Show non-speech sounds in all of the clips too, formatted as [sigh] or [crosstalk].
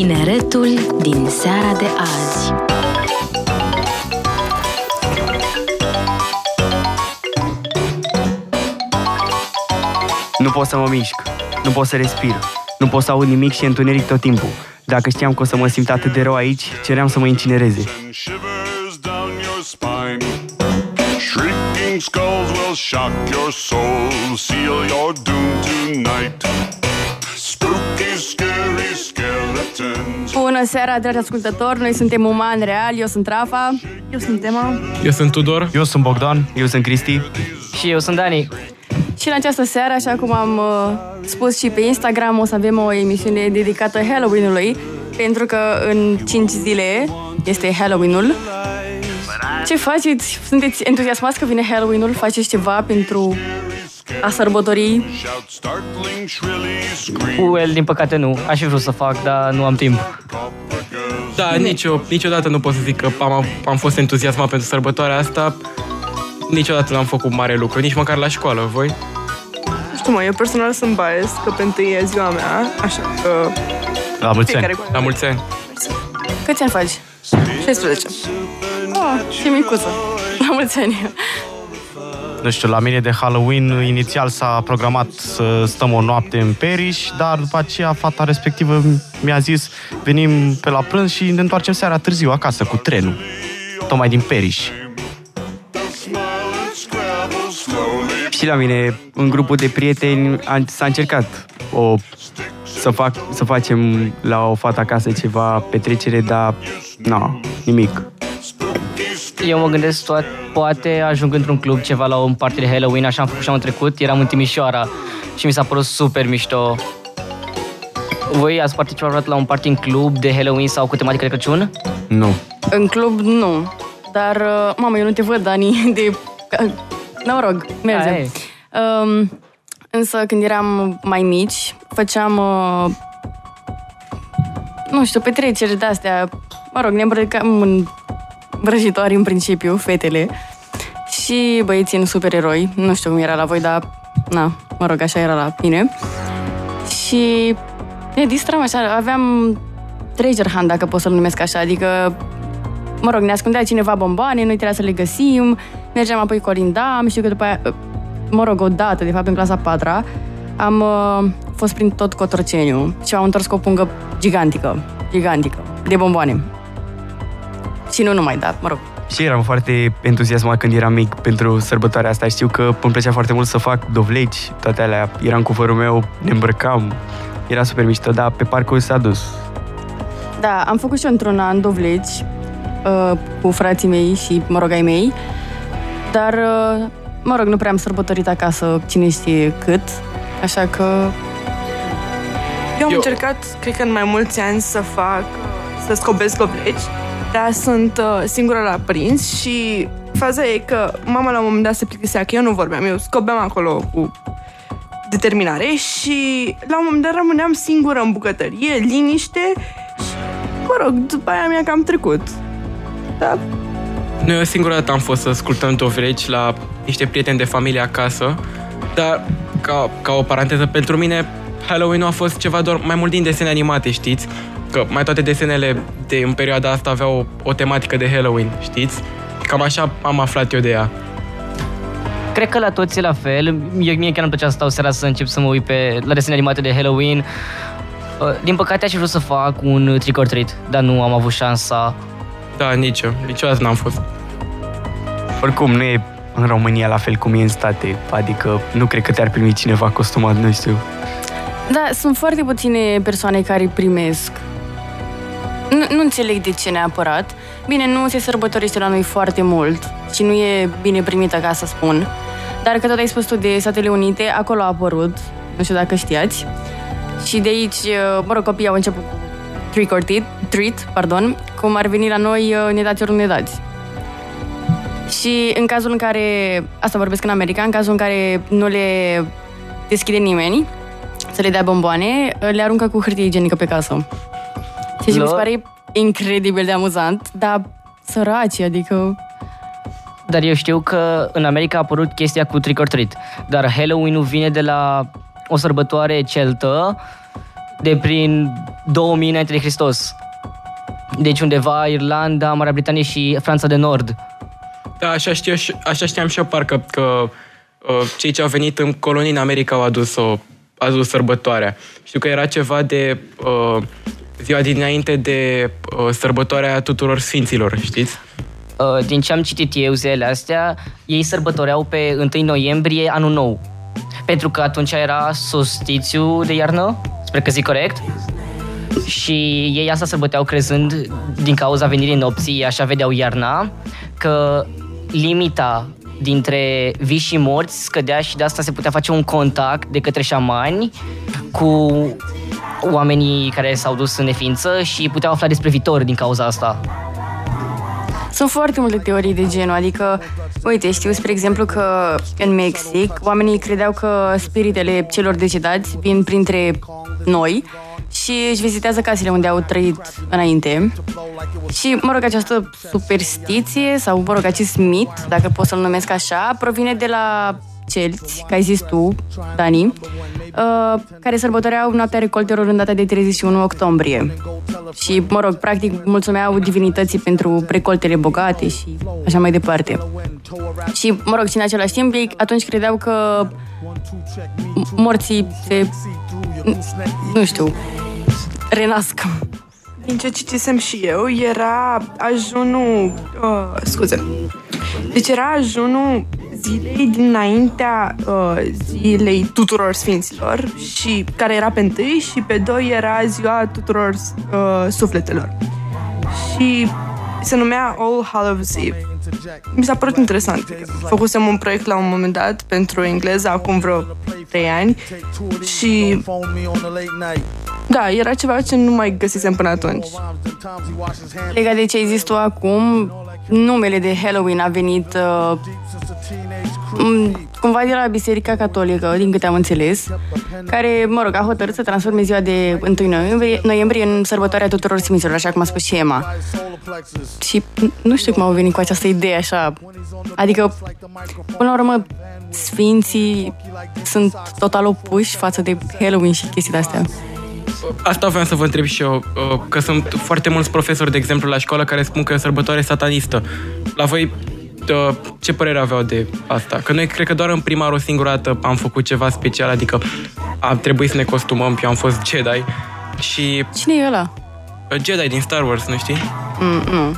Tineretul din seara de azi Nu pot să mă mișc, nu pot să respir, nu pot să aud nimic și e întuneric tot timpul. Dacă știam că o să mă simt atât de rău aici, ceream să mă incinereze. and shivers down your spine. Shrieking skulls will shock your soul, seal your doom tonight. Bună seara, dragi ascultători! Noi suntem Uman Real, eu sunt Rafa. Eu sunt Emma. Eu sunt Tudor. Eu sunt Bogdan, eu sunt Cristi. Și eu sunt Dani. Și în această seară, așa cum am uh, spus și pe Instagram, o să avem o emisiune dedicată Halloween-ului, pentru că în 5 zile este Halloween-ul. Ce faceți? Sunteți entuziasmați că vine Halloween-ul? Faceți ceva pentru a sărbători? Shout startling, shrilly scream. Well, din păcate nu. Aș fi vrut să fac, dar nu am timp. Da, nicio, niciodată nu pot să zic că am, am fost entuziasmat pentru sărbătoarea asta. Niciodată n-am făcut mare lucru, nici măcar la școală. Voi? Nu știu, mă, eu personal sunt biased că pe întâi e ziua mea, așa că La mulți ani. fiecare cu La mulți ani. Câți ani faci? 16. Oh, ce micuță! La mulți ani! Nu știu, la mine de Halloween inițial s-a programat să stăm o noapte în Periș, dar după aceea fata respectivă mi-a zis venim pe la prânz și ne întoarcem seara târziu acasă cu trenul. Tocmai din Periș. Smile and scrabble slowly. Și la mine, în grupul de prieteni, a- s-a încercat o, să, fac, să facem la o fată acasă ceva petrecere, dar nu, nimic. Eu mă gândesc, toat, poate ajung într-un club ceva la un party de Halloween, așa am făcut și anul trecut, eram în Timișoara și mi s-a părut super mișto. Voi ați participat vreodată la un party în club de Halloween sau cu tematică de Crăciun? Nu. În club, nu. Dar, uh, mamă, eu nu te văd, Dani, [laughs] de... Nu, mă rog, mergem. Hai. Um, însă, când eram mai mici, făceam, uh, nu știu, petreceri de-astea. Mă rog, ne îmbrăcam în vrăjitoare în principiu, fetele. Și băieții în supereroi. Nu știu cum era la voi, dar, na, mă rog, așa era la mine. Și ne distram așa, aveam treasure hunt, dacă pot să-l numesc așa, adică mă rog, ne ascundea cineva bomboane, noi trebuia să le găsim, mergeam apoi colindam, știu că după aia, mă rog, odată, de fapt, în clasa 4 am uh, fost prin tot Cotroceniu și am întors cu o pungă gigantică, gigantică, de bomboane. Și nu numai, da, mă rog. Și eram foarte entuziasmat când eram mic pentru sărbătoarea asta. Știu că îmi plăcea foarte mult să fac dovleci, toate alea. Eram cu fărul meu, ne îmbrăcam. Era super mișto, dar pe parcurs s-a dus. Da, am făcut și eu într-un an dovleci uh, cu frații mei și, mă rog, ai mei, dar, uh, mă rog, nu prea am sărbătorit acasă cine știe cât, așa că Eu am Eu- încercat, cred că în mai mulți ani, să fac, să scobesc dovleci, dar sunt uh, singura la prins și faza e că mama la un moment dat se plictisea că eu nu vorbeam, eu scobeam acolo cu determinare și la un moment dat rămâneam singură în bucătărie, liniște și, mă rog, după aia mi-a cam trecut. Da, Noi o singură dată am fost să ascultăm dovleci la niște prieteni de familie acasă, dar ca, ca o paranteză, pentru mine Halloween a fost ceva doar mai mult din desene animate, știți? Că mai toate desenele de în perioada asta aveau o, o tematică de Halloween, știți? Cam așa am aflat eu de ea. Cred că la toți e la fel. Eu, mie chiar îmi plăcea să stau seara să încep să mă uit pe, la desene animate de Halloween. Uh, Din păcate aș fi vrut să fac un trick or treat, dar nu am avut șansa. Da, nicio, niciodată n-am fost. Oricum, nu e în România la fel cum e în state. Adică nu cred că te-ar primi cineva costumat, nu știu. Da, sunt foarte puține persoane care îi primesc. Nu, nu înțeleg de ce neapărat. Bine, nu se sărbătorește la noi foarte mult și nu e bine primită, ca să spun. Dar că tot ai spus tu de Statele Unite, acolo a apărut, nu știu dacă știați. Și de aici, mă rog, copiii au început cu trick or treat, treat pardon, cum ar veni la noi, ne dați ori ne dați. Și în cazul în care, asta vorbesc în America, în cazul în care nu le deschide nimeni, să le dea bomboane, le aruncă cu hârtie igienică pe casă. Și mi se Lor. pare incredibil de amuzant, dar săraci, adică... Dar eu știu că în America a apărut chestia cu trick or treat. Dar Halloween-ul vine de la o sărbătoare celtă de prin 2000 înainte de Hristos. Deci undeva Irlanda, Marea Britanie și Franța de Nord. Da, așa, știu, și- așa știam și eu parcă că uh, cei ce au venit în colonii în America au adus, o, au adus sărbătoarea. Știu că era ceva de uh, ziua dinainte de uh, sărbătoarea tuturor sfinților, știți? Uh, Din ce am citit eu zilele astea, ei sărbătoreau pe 1 noiembrie anul nou. Pentru că atunci era solstițiu de iarnă, sper că zic corect. Și ei asta sărbăteau crezând din cauza venirii nopții, așa vedeau iarna, că limita dintre vii și morți scădea și de asta se putea face un contact de către șamani cu oamenii care s-au dus în neființă și puteau afla despre viitor din cauza asta. Sunt foarte multe teorii de genul, adică, uite, știu, spre exemplu, că în Mexic oamenii credeau că spiritele celor decedați vin printre noi și își vizitează casele unde au trăit înainte. Și, mă rog, această superstiție sau, mă rog, acest mit, dacă pot să-l numesc așa, provine de la celți, ca ai zis tu, Dani, uh, care sărbătoreau noaptea recoltelor în data de 31 octombrie. Și, mă rog, practic mulțumeau divinității pentru recoltele bogate și așa mai departe. Și, mă rog, și în același timp, ei atunci credeau că m- morții se, nu știu, renasc. Din ce citisem și eu, era ajunul... Uh, scuze. Deci era ajunul zilei dinaintea uh, zilei tuturor sfinților și care era pe întâi și pe doi era ziua tuturor uh, sufletelor. Și se numea All Hallows Eve. Mi s-a părut interesant. Făcusem un proiect la un moment dat pentru engleză acum vreo 3 ani și da, era ceva ce nu mai găsisem până atunci. Legat de ce ai zis tu acum, numele de Halloween a venit uh, m, cumva de la Biserica Catolică, din câte am înțeles, care, mă rog, a hotărât să transforme ziua de 1 noiembrie, noiembrie în sărbătoarea tuturor sfinților, așa cum a spus și Emma. Și nu știu cum au venit cu această idee așa. Adică, până la urmă, sfinții sunt total opuși față de Halloween și chestii de-astea. Asta vreau să vă întreb și eu, uh, că sunt foarte mulți profesori, de exemplu, la școală care spun că e o sărbătoare satanistă. La voi, uh, ce părere aveau de asta? Că noi, cred că doar în prima o singură dată am făcut ceva special, adică a trebuit să ne costumăm, eu am fost Jedi și Cine e ăla? uh, Jedi din Star Wars, nu știi? Mm, nu.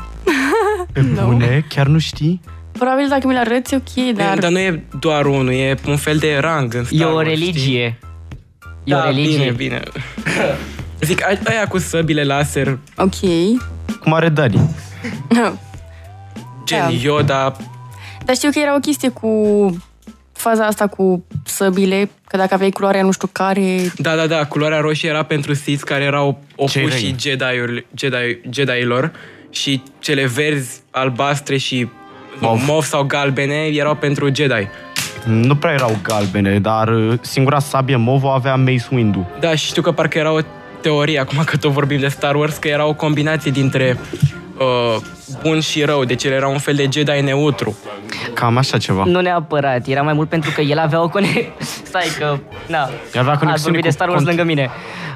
Pe bune? Chiar nu știi? Probabil dacă mi-l arăți, ok, dar... Dar nu e doar unul, e un fel de rang în Star E o Wars, religie. E Da, o religie. bine, bine. [laughs] Zic, ai- aia cu săbile laser, Ok. Cum are Dani? gen Da. Yoda, Dar știu că era o chestie cu faza asta cu săbile, că dacă aveai culoarea nu știu care... Da, da, da, culoarea roșie era pentru Sith care erau Cei opuși răi. Jedi-uri, Jedi, Jedi-ilor și cele verzi, albastre și Mov. mov sau galbene erau pentru Jedi. Nu prea erau galbene, dar uh, singura sabie Movo avea Mace Windu. Da, și știu că parcă era o teorie, acum că tot vorbim de Star Wars, că era o combinație dintre uh, bun și rău, deci el era un fel de Jedi neutru. Cam așa ceva. Nu neapărat, era mai mult pentru că el avea o conexiune... [laughs] Stai că... Na, avea conexiune ați vorbit cu de Star Wars cont- lângă mine.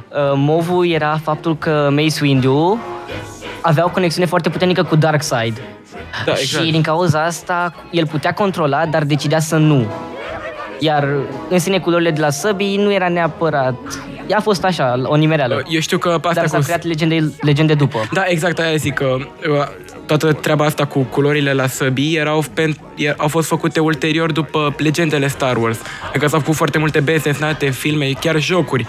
Uh, Movu era faptul că Mace Windu avea o conexiune foarte puternică cu Darkseid. Da, exact. Și din cauza asta, el putea controla, dar decidea să nu. Iar în sine culorile de la săbii nu era neapărat... Ea a fost așa, o nimereală. Eu știu că pe asta Dar s-a cu... creat legende, legende după. Da, exact, aia zic că uh, toată treaba asta cu culorile la săbii erau, pen, er, au fost făcute ulterior după legendele Star Wars. Adică s-au făcut foarte multe desenate, filme, chiar jocuri.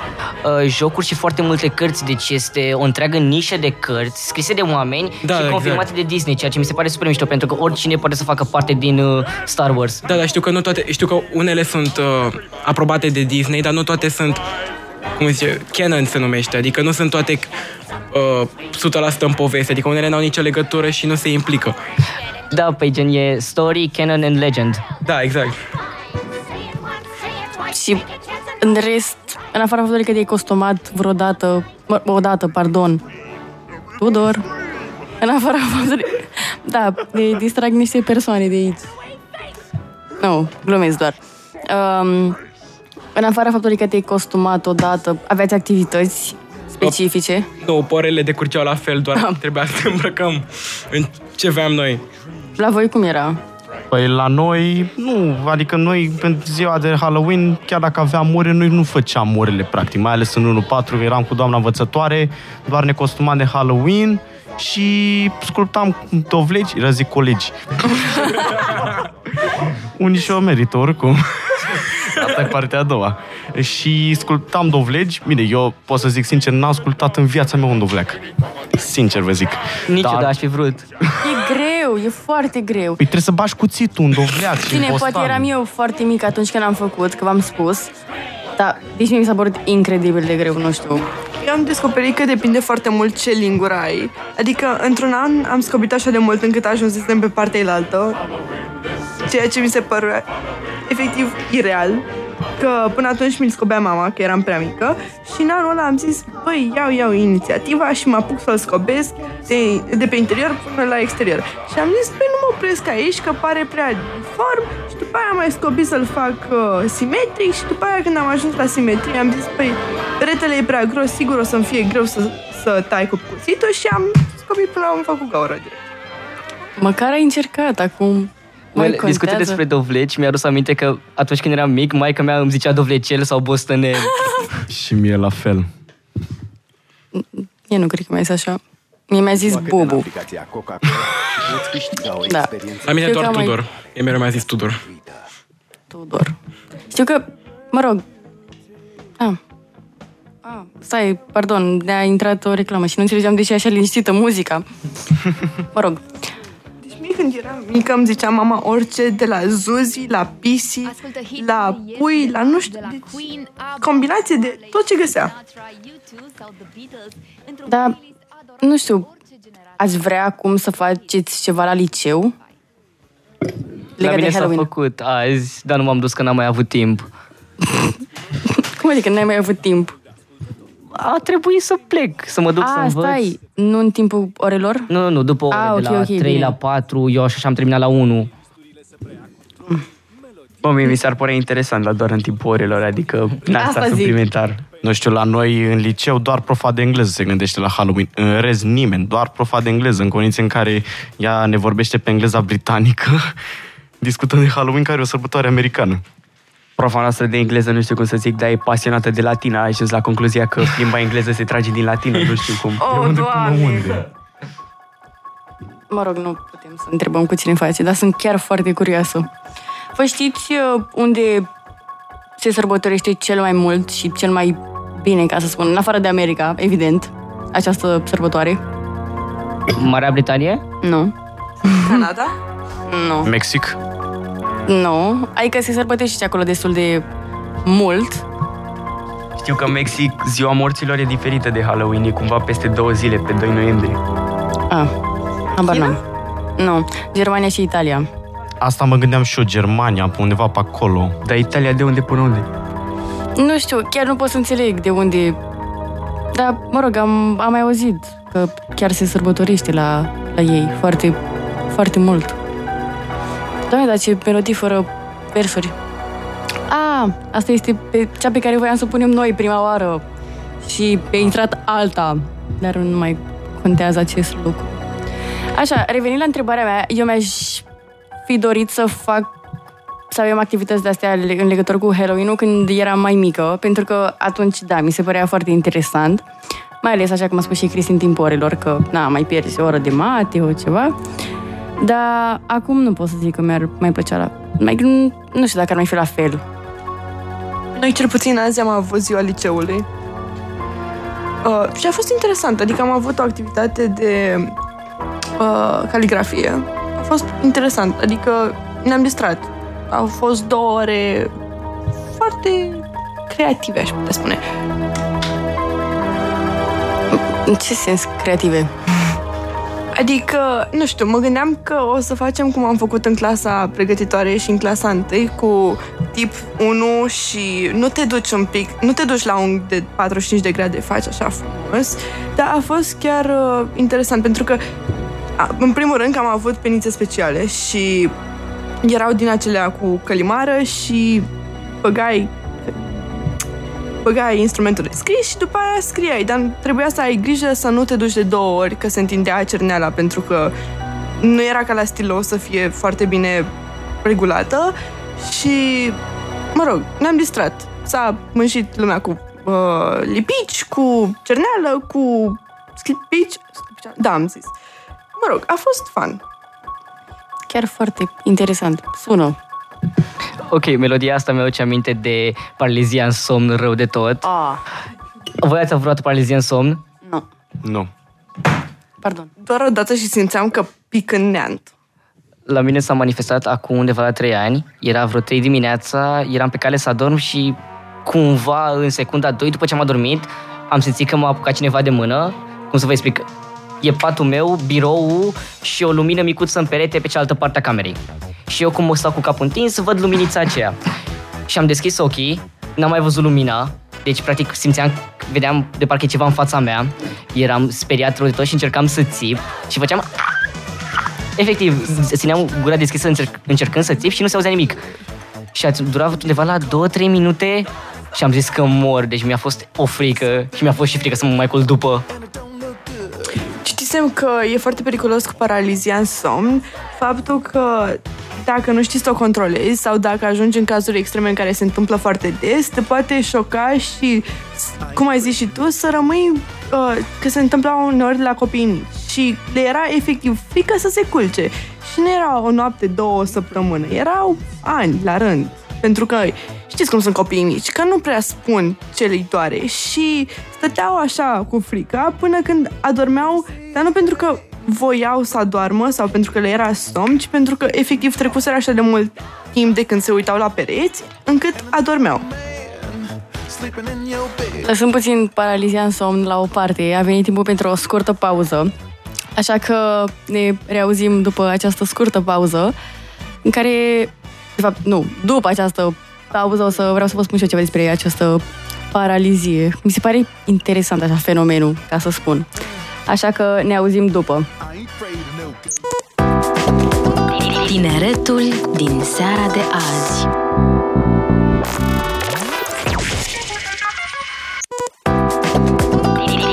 uh, jocuri și foarte multe cărți, deci este o întreagă nișă de cărți scrise de oameni Da, și exact. confirmate de Disney, ceea ce mi se pare super mișto, pentru că oricine poate să facă parte din uh, Star Wars. Da, dar știu că nu toate, știu că unele sunt uh, aprobate de Disney, dar nu toate sunt cum zice, canon se numește, adică nu sunt toate uh, 100% în poveste, adică unele n-au nicio legătură și nu se implică. Da, pe gen e story, canon and legend. Da, exact. Și în rest, în afara faptului că te-ai costumat vreodată, mă, odată, pardon, Tudor, în afara faptului... Da, ne distrag niște persoane de aici. Nu, glumesc doar. Um, în afara faptului că te-ai costumat odată, aveați activități specifice. Nu, porele decurgeau la fel, doar trebuia să ne îmbrăcăm în ce aveam noi. La voi cum era? Păi la noi, nu, adică noi pentru ziua de Halloween, chiar dacă aveam ore, noi nu făceam orele practic, mai ales în 1-4, eram cu doamna învățătoare, doar ne costumam de Halloween și sculptam dovlegi, era zic colegi. [laughs] Unii și-o merită oricum. Asta e partea a doua. Și sculptam dovlegi. Bine, eu pot să zic sincer, n-am sculptat în viața mea un dovleac. Sincer vă zic. Niciodată aș fi vrut. E greu, e foarte greu. Păi trebuie să bași cuțitul un dovleac și Bine, în poate postan. eram eu foarte mic atunci când am făcut, că v-am spus. Dar, deci mie mi s-a părut incredibil de greu, nu știu. Eu am descoperit că depinde foarte mult ce lingură ai. Adică, într-un an am scobit așa de mult încât ajunsesem pe partea elaltă, ceea ce mi se părea efectiv ireal. Că până atunci mi-l scobea mama, că eram prea mică și în anul ăla am zis, băi, iau, iau inițiativa și mă apuc să-l scobesc de, de pe interior până la exterior. Și am zis, băi, nu mă opresc aici, că pare prea uniform și după aia am mai scobit să-l fac uh, simetric și după aia când am ajuns la simetrie am zis, băi, peretele e prea gros, sigur o să-mi fie greu să, să tai cu cuțitul și am scobit până am făcut gaură direct. Măcar ai încercat acum. Mai Well, discutând contează. despre dovleci, mi-a adus aminte că atunci când eram mic, maica mea îmi zicea dovlecel sau bostănel. [laughs] Și mie la fel. Eu nu cred că mai este așa. Mie mi-a zis Bubu. aplicația Coca-Cola și poți câștiga o Da. experiență. La mine Știu doar că am mai- Tudor. E mereu mi-a zis Tudor. Tudor. Știu că, mă rog... Ah. Ah, stai, pardon, ne-a intrat o reclamă și nu înțelegeam de ce e așa liniștită muzica. [laughs] Mă rog, Deci mie când eram mică îmi zicea mama orice, de la zuzi, la pisi, Ascultă hit la pui, la nu știu, de la deci, Queen, ABBA, combinație de tot ce găsea. Sinatra, U2 sau The Beatles, într-un Da, playlist adorat nu de știu, orice generație. ați vrea acum să faceți ceva la liceu? La Legat mine de s-a Halloween. făcut azi, dar nu m-am dus că n-am mai avut timp. [laughs] Cum adică n-ai mai avut timp? A trebuit să plec, să mă duc să A, învăț. stai, nu în timpul orelor? Nu, nu, nu, după ore, Ah, de ok, la ok, 3 bine. la 4, eu așa am terminat la 1. Bă, mie mi s-ar părea interesant, dar doar în timpul orelor, adică n-ar Asta sta zic. suplimentar. Nu știu, la noi în liceu doar profa de engleză se gândește la Halloween. În rest nimeni, doar profa de engleză, în condiții în care ea ne vorbește pe engleza britanică, [laughs] discutăm de Halloween care e o sărbătoare americană. Profa noastră de engleză, nu știu cum să zic, dar e pasionată de latina. A ajuns la concluzia că limba engleză se trage din latină, nu știu cum. [laughs] Oh, doamne! Mă rog, nu putem să întrebăm cu cine face, dar sunt chiar foarte curioasă. Vă știți uh, unde se sărbătorește cel mai mult și cel mai bine, ca să spun, în afară de America, evident, această sărbătoare? Marea Britanie? Nu. Canada? Nu. Mexic? Nu. Adică se sărbătorește și acolo destul de mult. Știu că în Mexic ziua morților e diferită de Halloween, e cumva peste două zile, pe 2 noiembrie. Ah, habar n-am. Nu. Germania și Italia. Asta mă gândeam și eu, Germania, pe undeva pe acolo. Dar Italia de unde până unde? Nu știu, chiar nu pot să înțeleg de unde... Dar, mă rog, am, am mai auzit că chiar se sărbătorește la, la ei foarte, foarte mult. Doamne, dar ce melodii fără versuri. A, asta este pe, cea pe care voiam să o punem noi prima oară. Și pe intrat alta. Dar nu mai contează acest lucru. Așa, revenind la întrebarea mea, eu mi-aș fi dorit să fac să avem activități de astea le- în legătură cu Halloween-ul când eram mai mică, pentru că atunci, da, mi se părea foarte interesant. Mai ales, așa cum a spus și Cristi în timpul orelor, că, na, mai pierzi o oră de mate o ceva. Dar acum nu pot să zic că mi-ar mai plăcea la... Mai, nu știu dacă ar mai fi la fel. Noi cel puțin azi am avut ziua liceului. Uh, și a fost interesant, adică am avut o activitate de uh, caligrafie. A fost interesant, adică ne-am distrat. Au fost două ore foarte creative, aș putea spune. În ce sens creative? Adică, nu știu, mă gândeam că o să facem cum am făcut în clasa pregătitoare și în clasa 1 cu tip 1 și nu te duci un pic, nu te duci la un de 45 de grade, faci așa frumos, dar a fost chiar uh, interesant pentru că a, în primul rând că am avut penițe speciale și erau din acelea cu călimară și băgai băgai instrumentul de scris și după aia scriai, dar trebuia să ai grijă să nu te duci de două ori, că se întindea cerneala, pentru că nu era ca la stilou să fie foarte bine regulată și, mă rog, ne-am distrat. S-a mânșit lumea cu uh, lipici, cu cerneală, cu slipici. Da, am zis. Mă rog, a fost fun. Chiar foarte interesant. Sună. Ok, melodia asta mi aduce aminte de paralizia în somn rău de tot. Ah, Voi ați avut paralizia în somn? nu. Nu. Pardon. Doar odată și simțeam că pic în neant. La mine s-a manifestat acum undeva la 3 ani. Era vreo 3 dimineața, eram pe cale să adorm și cumva în secunda 2, după ce am adormit, am simțit că m-a apucat cineva de mână. Cum să vă explic? E patul meu, birou și o lumină micuță în perete pe cealaltă parte a camerei. Și eu cum mă stau cu capul întins, văd luminița aceea. Și am deschis ochii, n-am mai văzut lumina, deci practic simțeam, vedeam de parcă e ceva în fața mea. Eram speriat rău de tot și încercam să țip și făceam Efectiv, țineam gura deschisă încerc, încercând să țip și nu se auzea nimic. Și a durat undeva la 2-3 minute și am zis că mor, deci mi-a fost o frică și mi-a fost și frică să mă mai culc după. Citisem că e foarte periculos cu paralizia în somn faptul că dacă nu știi să o controlezi sau dacă ajungi în cazuri extreme în care se întâmplă foarte des, te poate șoca și, cum ai zis și tu, să rămâi uh, că se întâmpla uneori la copii mici și le era efectiv frică să se culce. Și nu era o noapte, două, o săptămână, erau ani la rând. Pentru că știți cum sunt copiii mici, că nu prea spun ce le doare și stăteau așa cu frica până când adormeau, dar nu pentru că voiau să adormă sau pentru că le era somn, ci pentru că efectiv trecuseră așa de mult timp de când se uitau la pereți, încât adormeau. Lăsând puțin paralizia în somn la o parte, a venit timpul pentru o scurtă pauză. Așa că ne reauzim după această scurtă pauză, în care, de fapt, nu, după această pauză o să vreau să vă spun și eu ceva despre această paralizie. Mi se pare interesant așa fenomenul, ca să spun. Așa că ne auzim după. Tineretul din seara de azi.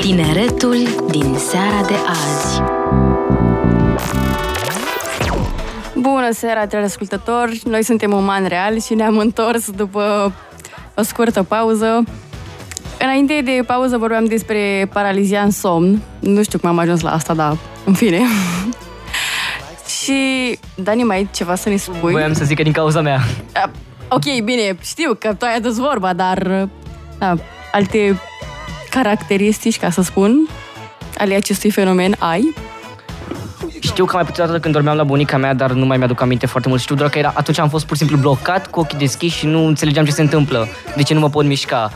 Tineretul din seara de azi. Bună seara, dragi ascultători! Noi suntem Uman Real și ne-am întors după o scurtă pauză. Înainte de pauză vorbeam despre paralizia în somn. Nu știu cum am ajuns la asta, dar în fine. [laughs] și, Dani, mai ai ceva să ne spui? Voiam să zic că din cauza mea. A, ok, bine, știu că tu ai adus vorba, dar da, alte caracteristici, ca să spun, ale acestui fenomen ai? Știu că mai puțin dată când dormeam la bunica mea, dar nu mai mi-aduc aminte foarte mult. Știu doar că era, atunci am fost pur și simplu blocat cu ochii deschiși și nu înțelegeam ce se întâmplă, de ce nu mă pot mișca.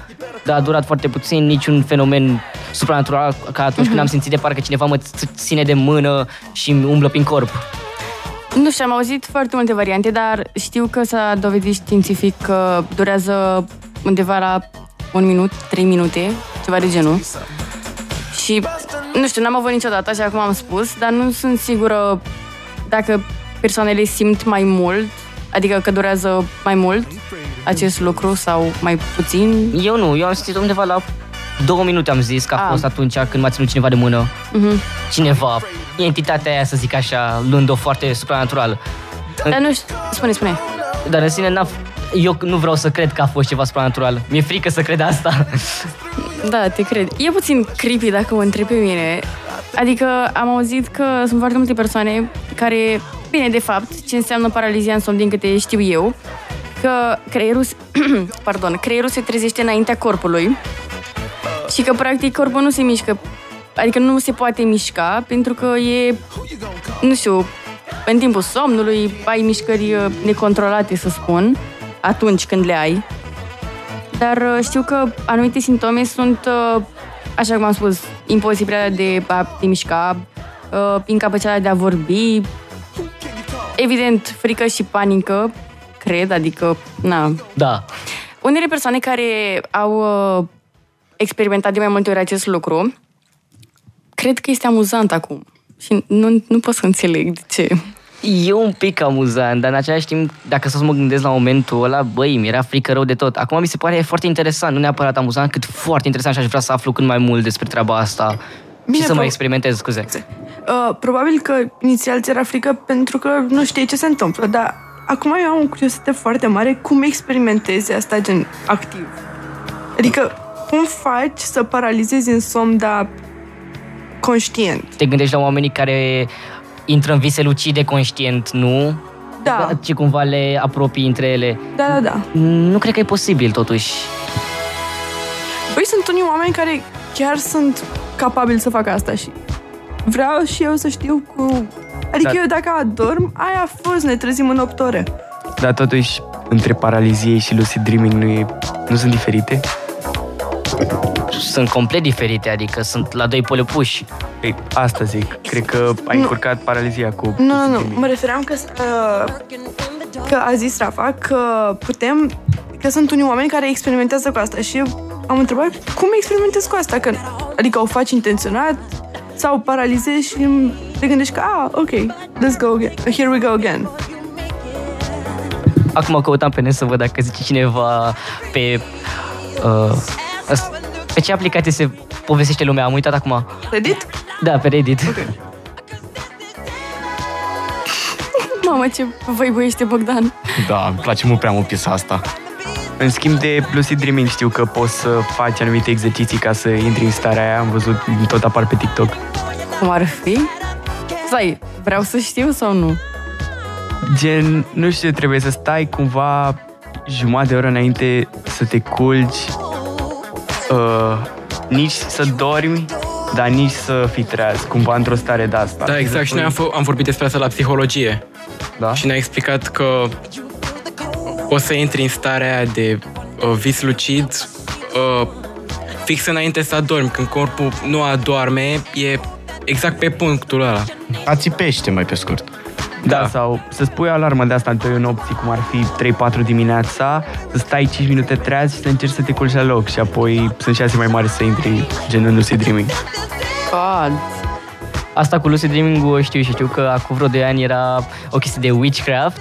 Dar a durat foarte puțin, niciun fenomen supranatural ca atunci când am simțit de parcă cineva mă ț- ține de mână și îmi umblă prin corp. Nu știu, am auzit foarte multe variante, dar știu că s-a dovedit științific că durează undeva la un minut, trei minute, ceva de genul. Și, nu știu, n-am avut niciodată, așa cum am spus, dar nu sunt sigură dacă persoanele simt mai mult, adică că durează mai mult acest lucru sau mai puțin. Eu nu, eu am simțit undeva la două minute am zis că a Ah. fost atunci când m-a ținut cineva de mână. Mhm. Cineva, entitatea aia, să zic așa, luând-o foarte supranatural. Dar nu știu, spune, spune. Dar în sine, n-a, f- eu nu vreau să cred că a fost ceva supranatural. Mi-e frică să cred asta. Da, te cred. E puțin creepy dacă mă întrebi pe mine. Adică am auzit că sunt foarte multe persoane care, bine, de fapt, ce înseamnă paralizia în somn din câte știu eu, că creierul, se- [clears throat] pardon, creierul se trezește înaintea corpului și că practic corpul nu se mișcă, adică nu se poate mișca pentru că e, nu știu, în timpul somnului ai mișcări uh, necontrolate, să spun, atunci când le ai. Dar uh, știu că anumite simptome sunt, uh, așa cum am spus, imposibilitatea de a te mișca, uh, incapacitatea de a vorbi, evident, frică și panică, cred, adică, na. Da. Unele persoane care au uh, experimentat de mai multe ori acest lucru, cred că este amuzant acum. Și nu, nu pot să înțeleg de ce. E un pic amuzant, dar în același timp, dacă să mă gândesc la momentul ăla, băi, mi era frică rău de tot. Acum mi se pare foarte interesant, nu neapărat amuzant, cât foarte interesant și aș vrea să aflu cât mai mult despre treaba asta. Bine, și să mă pro- experimentez, scuze. Uh, probabil că inițial ți era frică pentru că nu știi ce se întâmplă, dar acum eu am o curiozitate foarte mare cum experimentezi asta gen activ. Adică cum faci să paralizezi în somn, dar conștient? Te gândești la oamenii care intră în vise lucide conștient, nu? Da. Ce cumva le apropii între ele. Da, da, da. Nu cred că e posibil, totuși. Băi, sunt unii oameni care chiar sunt capabili să facă asta și vreau și eu să știu cu... Adică Da. eu dacă adorm, aia a fost, ne trezim în 8 ore. Dar totuși, între paralizie și lucid dreaming nu, e, nu sunt diferite? Sunt complet diferite, adică sunt la doi poli opuși. Păi, asta zic. Cred că ai Nu. încurcat paralizia cu Nu, nu, lucid nu. dreaming. Mă refeream că, uh, că a zis Rafa că putem, că sunt unii oameni care experimentează cu asta și eu am întrebat cum experimentezi cu asta? Că, adică o faci intenționat sau paralizezi și te gândești că, ah, ok, let's go again. Here we go again. Acum căutam pe net să văd dacă zice cineva pe... Uh, as- pe ce aplicație se povestește lumea? Am uitat acum. Reddit? Da, pe Reddit. Ok. Mamă, ce văibuiește Bogdan. Da, îmi place mult prea mult piesa asta. În schimb de lucid dreaming știu că poți să faci anumite exerciții ca să intri în starea aia. Am văzut, tot apar pe TikTok. Cum ar fi? Stai, vreau să știu sau nu? Gen, nu știu, trebuie să stai cumva jumătate de oră înainte să te culci, uh, nici să dormi, dar nici să fii treaz, cumva într-o stare de asta. Da, exact. Și noi am, f- am vorbit despre asta la psihologie. Da? Și ne-a explicat că o să intri în starea aia de uh, vis lucid uh, fix înainte să adormi. Când corpul nu adorme, e exact pe punctul ăla. Ațipește mai pe scurt. Da, da, sau să-ți pui o alarmă de asta în perioadă nopții, cum ar fi 3-4 dimineața, să stai 5 minute treaz și să încerci să te culci la loc și apoi sunt șanse mai mari să intri gen în lucid dreaming. God. Asta cu lucid dreaming o știu și știu că acum vreo 2 ani era o chestie de witchcraft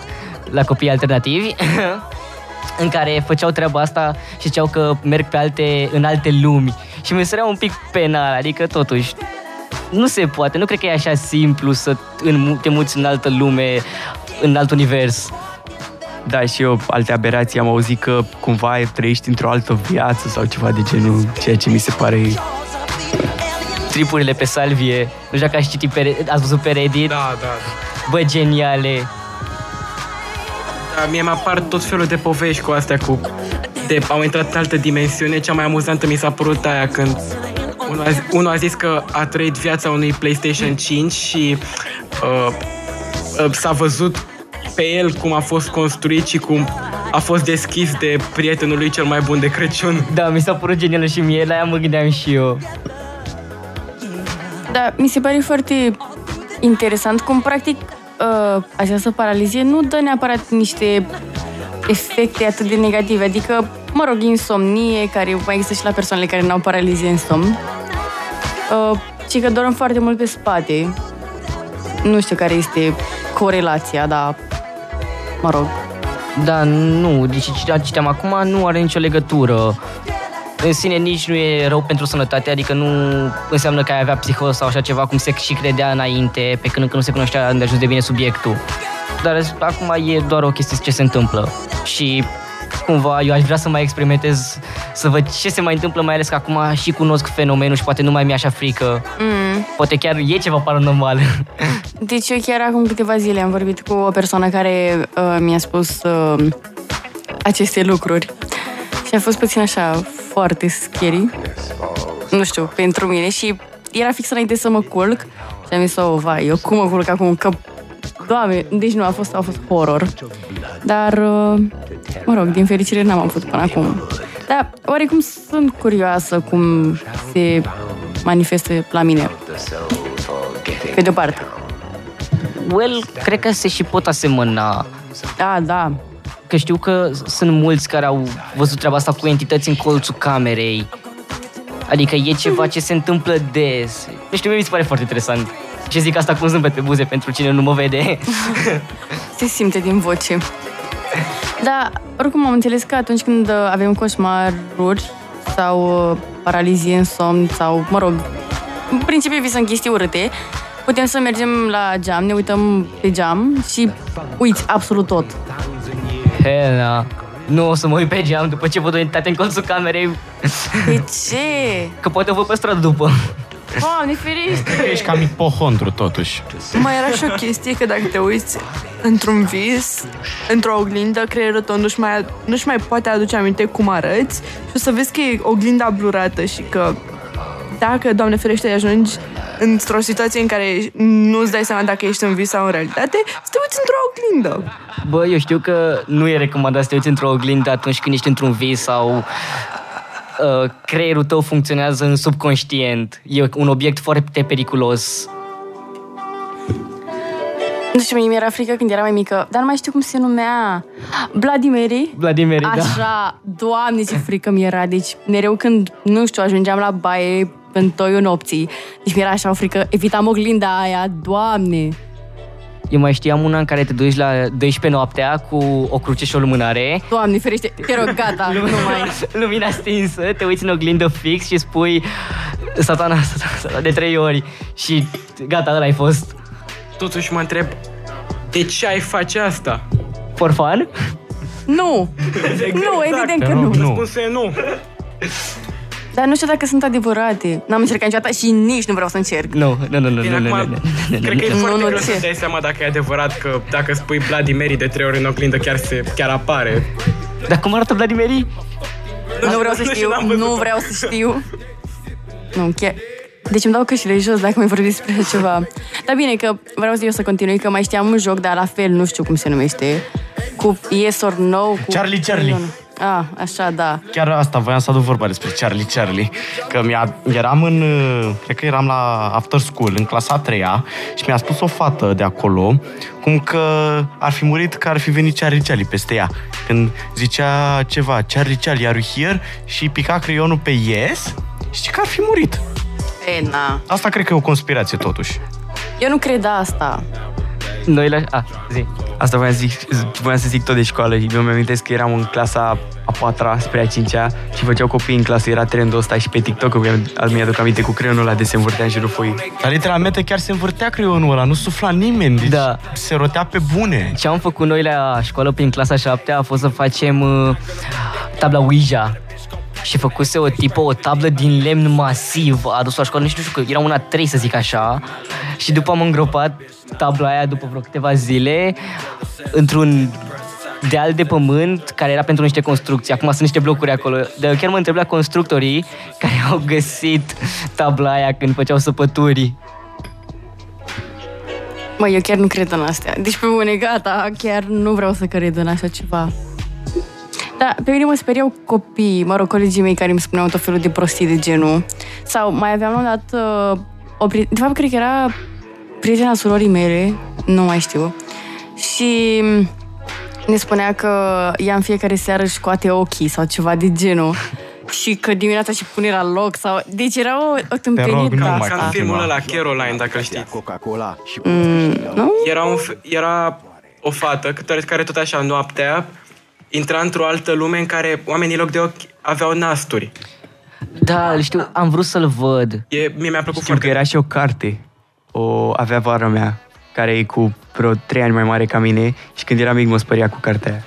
la copii alternativi [laughs] în care făceau treaba asta și ziceau că merg pe alte, în alte lumi. Și mi se un pic penal, adică totuși nu se poate, nu cred că e așa simplu să în- te muți în altă lume, în alt univers. Da, și eu alte aberații am auzit că cumva trăiești într-o altă viață sau ceva de genul, ceea ce mi se pare Tripurile pe salvie, nu știu dacă ați citit pe, ați văzut pe Reddit, Da, da. bă, geniale. Da, mie mi-apar tot felul de povești cu astea cu... De, au intrat în altă dimensiune. Cea mai amuzantă mi s-a părut aia când unul a, zi- unul a zis că a trăit viața unui PlayStation 5 și uh, uh, s-a văzut pe el cum a fost construit și cum a fost deschis de prietenul lui cel mai bun de Crăciun. Da, mi s-a părut genială și mie, la ea mă gândeam și eu. Da, mi se pare foarte interesant cum, practic, uh, această paralizie nu dă neapărat niște efecte atât de negative. Adică, mă rog, insomnie, care mai există și la persoanele care nu au paralizie în somn, uh, ci că dorm foarte mult pe spate. Nu știu care este corelația, dar, mă rog, Da, nu, deci ce citeam acum nu are nicio legătură. În sine nici nu e rău pentru sănătate, adică nu înseamnă că ai avea psihos sau așa ceva cum se și credea înainte, pe când încă nu se cunoștea de ajuns de bine subiectul. Dar acum e doar o chestie ce se întâmplă. Și cumva eu aș vrea să mai experimentez, să văd ce se mai întâmplă, mai ales că acum și cunosc fenomenul și poate nu mai mi-e așa frică. Mm. Poate chiar e ceva paranormal. [laughs] Deci eu chiar acum câteva zile am vorbit cu o persoană care uh, mi-a spus uh, aceste lucruri. Și a fost puțin așa foarte scary. Nu știu, pentru mine. Și era fix înainte să mă culc. Și am zis, oh, vai, eu cum mă culc acum? Că, doamne, deci nu, a fost, a fost horror. Dar, uh, mă rog, din fericire n-am avut până acum. Dar, oarecum sunt curioasă cum se manifestă la mine. Pe de-o parte. well, cred că se și pot asemăna. Da, da. Că știu că sunt mulți care au văzut treaba asta cu entități în colțul camerei Adică e ceva ce se întâmplă des. Nu știu, mie mi se pare foarte interesant. Și zic asta cu zâmbet pe buze pentru cine nu mă vede. [laughs] Se simte din voce. Da, oricum am înțeles că atunci când uh, avem coșmaruri sau uh, paralizie în somn sau, mă rog, în principiu visăm chestii urâte, putem să mergem la geam, ne uităm pe geam și uiți absolut tot. Hena, nu o să mă uit pe geam după ce văd o entitate în colțul camerei. De ce? Că poate o văd pe stradă după. Doamne ferește! Ești cam ipohondru, totuși. Mai era și o chestie că dacă te uiți într-un vis, într-o oglindă, creierul tău nu-și mai, nu-și mai poate aduce aminte cum arăți și o să vezi că e oglinda blurată și că dacă, Doamne ferește, ajungi într-o situație în care nu-ți dai seama dacă ești în vis sau în realitate, să te uiți într-o oglindă. Bă, eu știu că nu e recomandat să te uiți într-o oglindă atunci când ești într-un vis sau uh, creierul tău funcționează în subconștient. E un obiect foarte periculos. Nu știu, mie mi-era frică când eram mai mică, dar nu mai știu cum se numea. Vladimiri? Vladimir, da. Așa, doamne ce frică mi era. Deci mereu când, nu știu, ajungeam la baie în toiul nopții, deci mi era așa o frică, evitam oglinda aia, doamne. Eu mai știam una în care te duci la 12 noaptea cu o cruce și o lumânare. Doamne ferește, te rog, gata, nu mai. [laughs] Lumina stinsă, te uiți în oglindă fix și spui satana, [laughs] satana, satana de trei ori și gata, ăla ai fost. Totuși mă întreb, de ce ai face asta? For fun? Nu, nu, evident că nu. Răspunsul e nu. Dar nu știu dacă sunt adevărate. N-am încercat niciodată și nici nu vreau să încerc. Nu, nu, nu, nu, Bine, nu, nu, acum, nu, nu, Cred că e Nu, foarte nu, greu ce? să dai seama dacă e adevărat că dacă spui Vladimir de trei ori în oglindă chiar, se, chiar apare. Dar cum arată Vladimiri? Nu vreau să nu știu, n-am văzut. nu vreau să știu. Nu, chiar... Deci îmi dau cășile jos dacă mai vorbiți despre așa ceva. Dar bine, că vreau să eu să continui, că mai știam un joc, dar la fel nu știu cum se numește. Cu Yes or No. Cu... Charlie Charlie. Ah, așa, da. Chiar asta, voiam să aduc vorba despre Charlie Charlie. Că mi-a, eram în, uh, cred că eram la after school, în clasa a treia, și mi-a spus o fată de acolo, cum că ar fi murit, că ar fi venit Charlie Charlie peste ea. Când zicea ceva, Charlie Charlie, are you here? Și pica creionul pe yes, și că ar fi murit. E, na. Asta cred că e o conspirație, totuși. Eu nu cred asta. Noi la... A, zi. Asta voiam să zic, voiam să zic tot de școală și eu mi amintesc că eram în clasa a patra spre a cincea și făceau copii în clasă, era trendul ăsta și pe TikTok îmi mi-aduc aminte cu creionul ăla de se învârtea în jurul foii. Dar literalmente chiar se învârtea creionul ăla, nu sufla nimeni, deci Da. se rotea pe bune. Ce am făcut noi la școală prin clasa 7 a fost să facem uh, tabla Ouija. Și făcuse o tipă, o tablă din lemn masiv, a adus la școală, nici nu știu că era una 3 să zic așa. Și după am îngropat tabla aia după vreo câteva zile într-un deal de pământ care era pentru niște construcții. Acum sunt niște blocuri acolo. Dar eu chiar mă întreb la constructorii care au găsit tabla aia când făceau săpături. Mă, eu chiar nu cred în astea. Deci pe bune, gata, chiar nu vreau să cred în așa ceva. Da, pe mine mă speriau copii, mă rog, colegii mei care îmi spuneau tot felul de prostii de genul. Sau mai aveam la un dat uh, o pri- De fapt, cred că era prietena surorii mele, nu mai știu. Și ne spunea că ea în fiecare seară își scoate ochii sau ceva de genul. [laughs] și că dimineața și pune la loc sau... Deci era o, o tâmpenie rog, de nu mai asta. Ca în filmul ăla, Caroline, dacă îl știți. Coca-Cola și Nu? Era, un, f- era o fată care, care tot așa noaptea intra într-o altă lume în care oamenii în loc de ochi aveau nasturi. Da, îl știu, am vrut să-l văd. E, mie mi-a plăcut Știu foarte că era și o carte, o avea vara mea, care e cu vreo trei ani mai mare ca mine și când eram mic mă spăria cu cartea aia.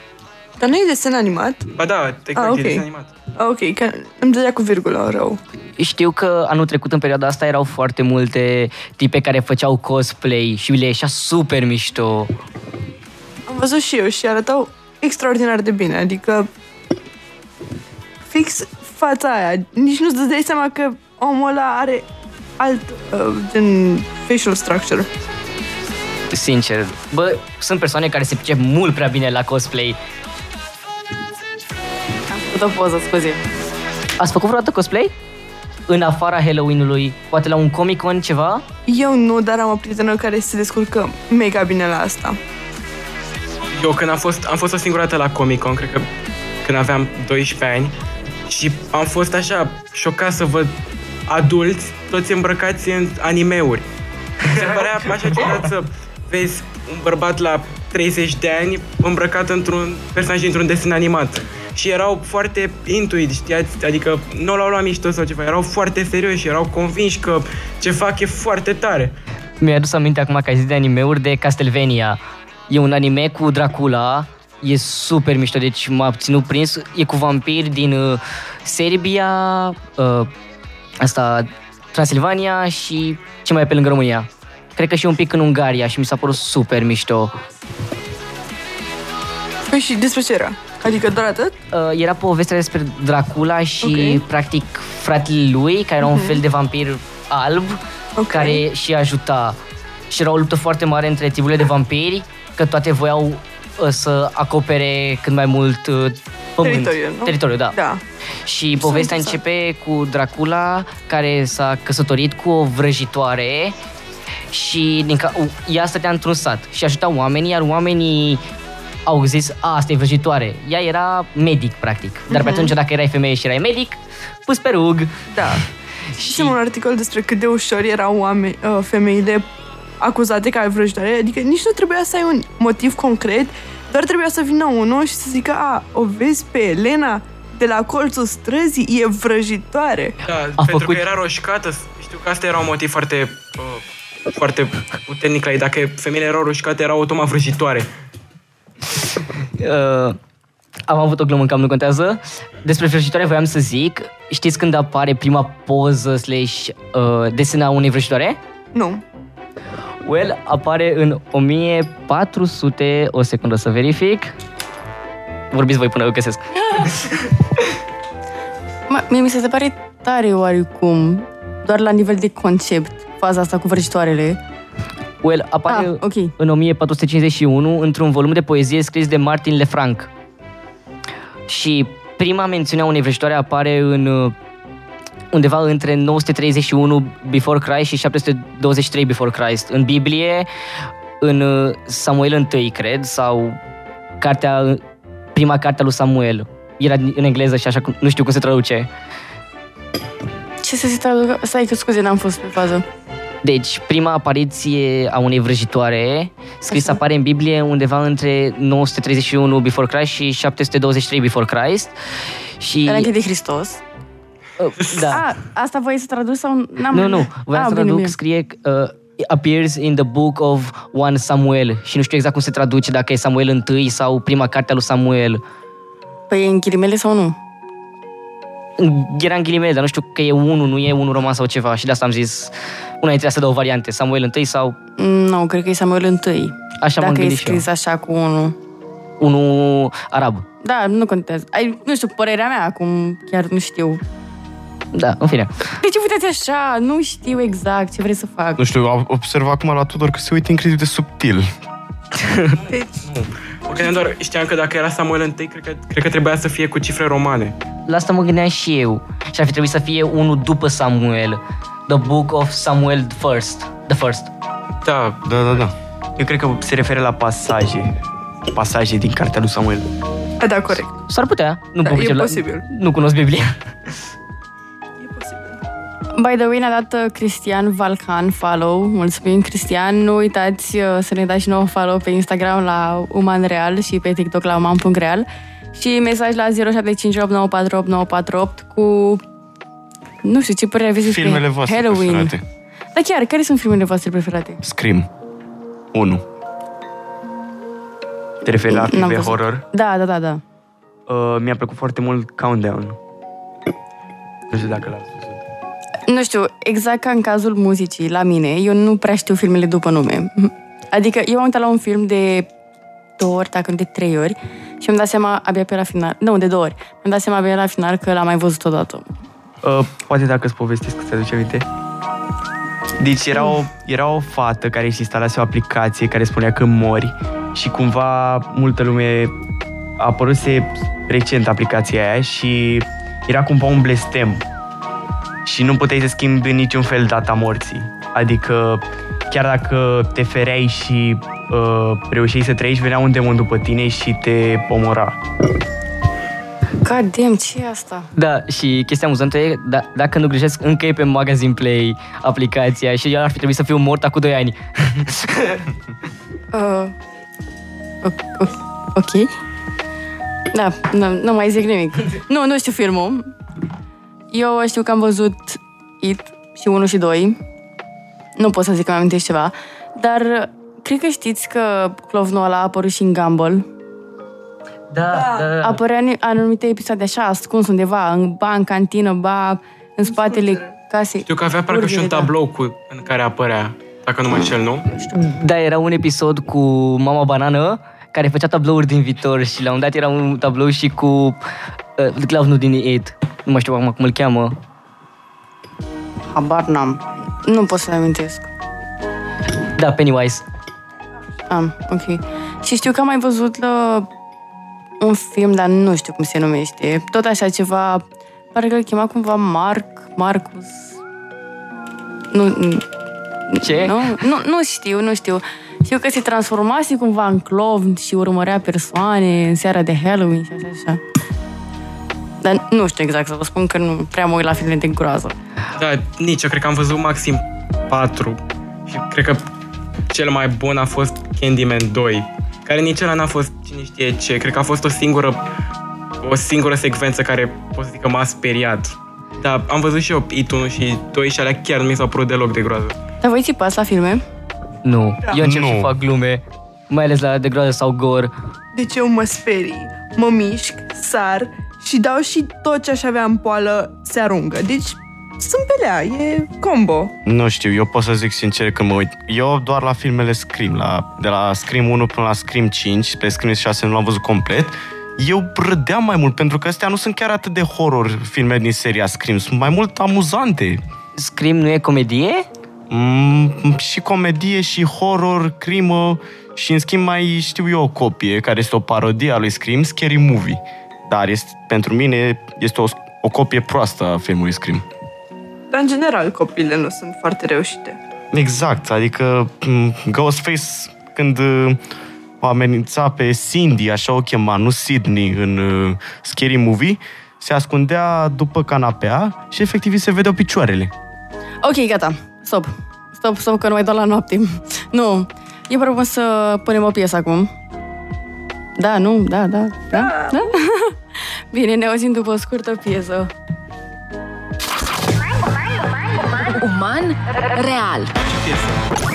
Dar nu e desen animat? Ba da, exact, Ah, ok. e desen animat. Ah, ok, că îmi dădea cu virgulă rău. Știu că anul trecut, în perioada asta, erau foarte multe tipe care făceau cosplay și le ieșea super mișto. Am văzut și eu și arătau extraordinar de bine, adică fix fața aia. Nici nu-ți dai seama că omul ăla are alt uh, gen facial structure. Sincer. Bă, sunt persoane care se pricep mult prea bine la cosplay. Am făcut o poză, scuze. Ați făcut vreodată cosplay? În afara Halloween-ului? Poate la un Comic-Con, ceva? Eu nu, dar am o prietenă care se descurcă mega bine la asta. Eu când am fost, am fost o singură dată la Comic Con, cred că când aveam 12 ani și am fost așa șocat să văd adulți, toți îmbrăcați în animeuri. Mi se părea așa ciudat să vezi un bărbat la 30 de ani îmbrăcat într-un personaj dintr-un desen animat. Și erau foarte intuit, știați? Adică nu l-au luat mișto sau ceva, erau foarte serioși, erau convinși că ce fac e foarte tare. Mi-a adus aminte acum că ai zis de animeuri de Castlevania. E un anime cu Dracula, e super mișto, deci m-a ținut prins. E cu vampiri din uh, Serbia, uh, asta, Transilvania și ce mai e pe lângă România. Cred că și un pic în Ungaria și mi s-a părut super mișto. Păi și despre ce era? Adică doar atât? Uh, era povestea despre Dracula și Ok. practic fratele lui, care era un fel de vampir alb, Ok. care și ajuta. Și era o luptă foarte mare între triburile de vampiri, că toate voiau uh, să acopere cât mai mult uh, pământ. Teritoriul, nu? Teritoriul, da. Da. Și povestea interesant. începe cu Dracula, care s-a căsătorit cu o vrăjitoare și din ca, ea stătea într-un sat și ajuta oamenii, iar oamenii au zis, a, asta e vrăjitoare. Ea era medic, practic. Dar pe atunci, dacă erai femeie și erai medic, pus pe rug. Da. [laughs] Și un articol despre cât de ușor erau oameni, uh, femeile acuzate ca vrăjitoare, adică nici nu trebuia să ai un motiv concret, doar trebuia să vină unul și să zică, a, o vezi pe Elena de la colțul străzii, e vrăjitoare. Da, A pentru făcut- că era roșcată, știu că asta era un motiv foarte, uh, foarte puternic la ei. Dacă femeile erau roșcate, erau automat vrăjitoare. Uh, am avut o glumă în cam, nu contează. Despre vrăjitoare voiam să zic. Știți când apare prima poză slash uh, desena unei vrăjitoare? Nu. Well, apare în 1400, o secundă să verific. Vorbiți voi până eu găsesc. [laughs] Mă, mie mi se pare tare oarecum, doar la nivel de concept, faza asta cu vrăjitoarele. Well, apare Ah, ok. în 1451 într-un volum de poezie scris de Martin Lefranc. Și prima mențiune a unei vrăjitoare apare în uh, undeva între 931 before Christ și 723 before Christ. În Biblie, în uh, Samuel I, cred, sau cartea, prima carte a lui Samuel. Era în engleză și așa, cum- nu știu cum se traduce. Ce să se traducă? Stai că scuze, n-am fost pe fază. Deci, prima apariție a unei vrăjitoare scris Așa. apare în Biblie undeva între 931 before Christ și 723 before Christ. Și... Înainte de Hristos. Uh, da. A, asta voi să traduci sau n-am... nu, nu, voiam Ah, să bine, traduc, bine. scrie uh, appears in the book of 1 Samuel și nu știu exact cum se traduce, dacă e Samuel I sau prima carte a lui Samuel. Păi e în ghilimele sau nu? Era în ghilimele, dar nu știu că e unul, nu e unul roman sau ceva și de asta am zis una dintre astea două variante, Samuel I sau Nu, cred că e Samuel I. așa m-am Dacă e gândit și eu. scris așa cu unul. Unul arab. Da, nu contează. Ai, nu știu, părerea mea acum, chiar nu știu. Da, în fine. De ce uitați așa? Nu știu exact ce vreți să fac. Nu știu, am observat acum la Tudor că se uită incredibil de subtil. Mă gândeam doar, știam că dacă era Samuel I, cred că, cred că trebuia să fie cu cifre romane. La asta mă gândeam și eu. Și ar fi trebuit să fie unul după Samuel. The Book of Samuel First. The First. Da, Da, da, da. Eu cred că se referă la pasaje. Pasaje din cartea lui Samuel. A, da, corect. S-ar putea. Nu, Da, pot e zice la- posibil. nu cunosc Biblia. E posibil. By the way, ne-a dat uh, Cristian Valcan follow. Mulțumim, Cristian. Nu uitați uh, să ne dați și nouă follow pe Instagram la Uman Real și pe TikTok la uman.real și mesaj la 0758948948 cu nu știu ce părere aveți despre Filmele voastre Halloween. preferate. Dar chiar, care sunt filmele voastre preferate? Scream. 1. Te referi la N-am filme văzut. horror? Da, da, da, da. Uh, mi-a plăcut foarte mult Countdown. Nu știu dacă l-ați văzut. Nu știu, exact ca în cazul muzicii, la mine, eu nu prea știu filmele după nume. Adică eu am uitat la un film de două ori, dacă nu de trei ori, și mi-am dat seama abia pe la final, nu, de două ori, mi-am dat seama abia la final că l-am mai văzut odată. Uh, poate dacă îți povestesc că ți aduce aminte. Deci era o, era o fată care își instalase o aplicație care spunea că mori și cumva multă lume a apăruse recent aplicația aia și era cumva un blestem și nu puteai să schimbi în niciun fel data morții. Adică chiar dacă te fereai și uh, reușeai să trăiești, venea un demon după tine și te omora. God damn, ce e asta? Da, și chestia amuzantă e, da, dacă nu greșesc, încă e pe Magazine Play aplicația și eu ar fi trebuit să fiu mort acum 2 ani. [laughs] Uh, o- o- ok. Da, nu, nu mai zic nimic. Nu, nu știu filmul. Eu știu că am văzut It și 1 și 2. Nu pot să zic că mi-am amintit ceva. Dar cred că știți că clovnul ăla a apărut și în Gumball. Da, da, da. Apărea în anumite episoade așa, ascuns undeva, în ba în cantină, ba în spatele casei. Știu că avea parcă și un Urmele, da. tablou cu, în care apărea, dacă nu mă înșel, nu? Da, era un episod cu Mama Banană care făcea tablouri din viitor și la un dat era un tablou și cu uh, clownul din It. Nu mai știu acum cum îl cheamă. Habar n-am. Nu pot să-mi amintesc. Da, Pennywise. Am, ok. Și știu că am mai văzut la un film, dar nu știu cum se numește. Tot așa ceva, pare că îl chema cumva Mark, Marcus. Nu, Ce? nu, nu, nu știu, nu știu. Știu că se transformase cumva în clown și urmărea persoane în seara de Halloween și așa, așa. Dar nu știu exact să vă spun că nu prea mă uit la filme de groază. Da, nici, eu cred că am văzut maxim 4 și cred că cel mai bun a fost Candyman 2, care nici ăla n-a fost cine știe ce, cred că a fost o singură o singură secvență care pot să zic că m-a speriat. Da, am văzut și eu It 1 și 2 și alea chiar nu mi s-au părut deloc de groază. Dar voi țipați la filme? Nu, eu încerc Nu. să fac glume, mai ales la de groază sau gor. Deci eu mă sperii, mă mișc, sar și dau și tot ce aș avea în poală se aruncă. Deci sunt pe lea, e combo. Nu știu, eu pot să zic sincer că mă uit. Eu doar la filmele Scream, la, de la Scream 1 până la Scream 5, pe Scream 6 nu l-am văzut complet. Eu râdeam mai mult, pentru că astea nu sunt chiar atât de horror filme din seria Scream, sunt mai mult amuzante. Scream nu e comedie? Mm, și comedie, și horror, crimă și în schimb mai știu eu o copie, care este o parodie a lui Scream, Scary Movie. Dar este, pentru mine este o, o copie proastă a filmului Scream. Dar în general copiile nu sunt foarte reușite. Exact, adică m, Ghostface când uh, o amenința pe Cindy, așa o chema, nu Sydney, în uh, Scary Movie, se ascundea după canapea și efectiv îi se vedeau picioarele. Ok, gata. Stop. Stop, stop, că nu mai dau la noapte. [laughs] Nu. Eu propun să punem o piesă acum. Da, nu? Da, da, da, da. [laughs] Bine, ne auzim după o scurtă piesă. Uman real. It's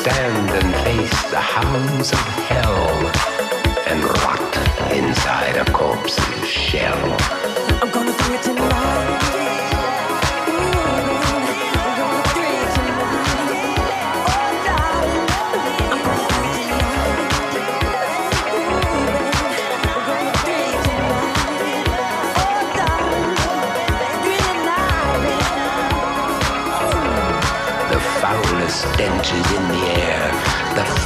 stand and face the hounds of hell and rot inside a corpse's shell.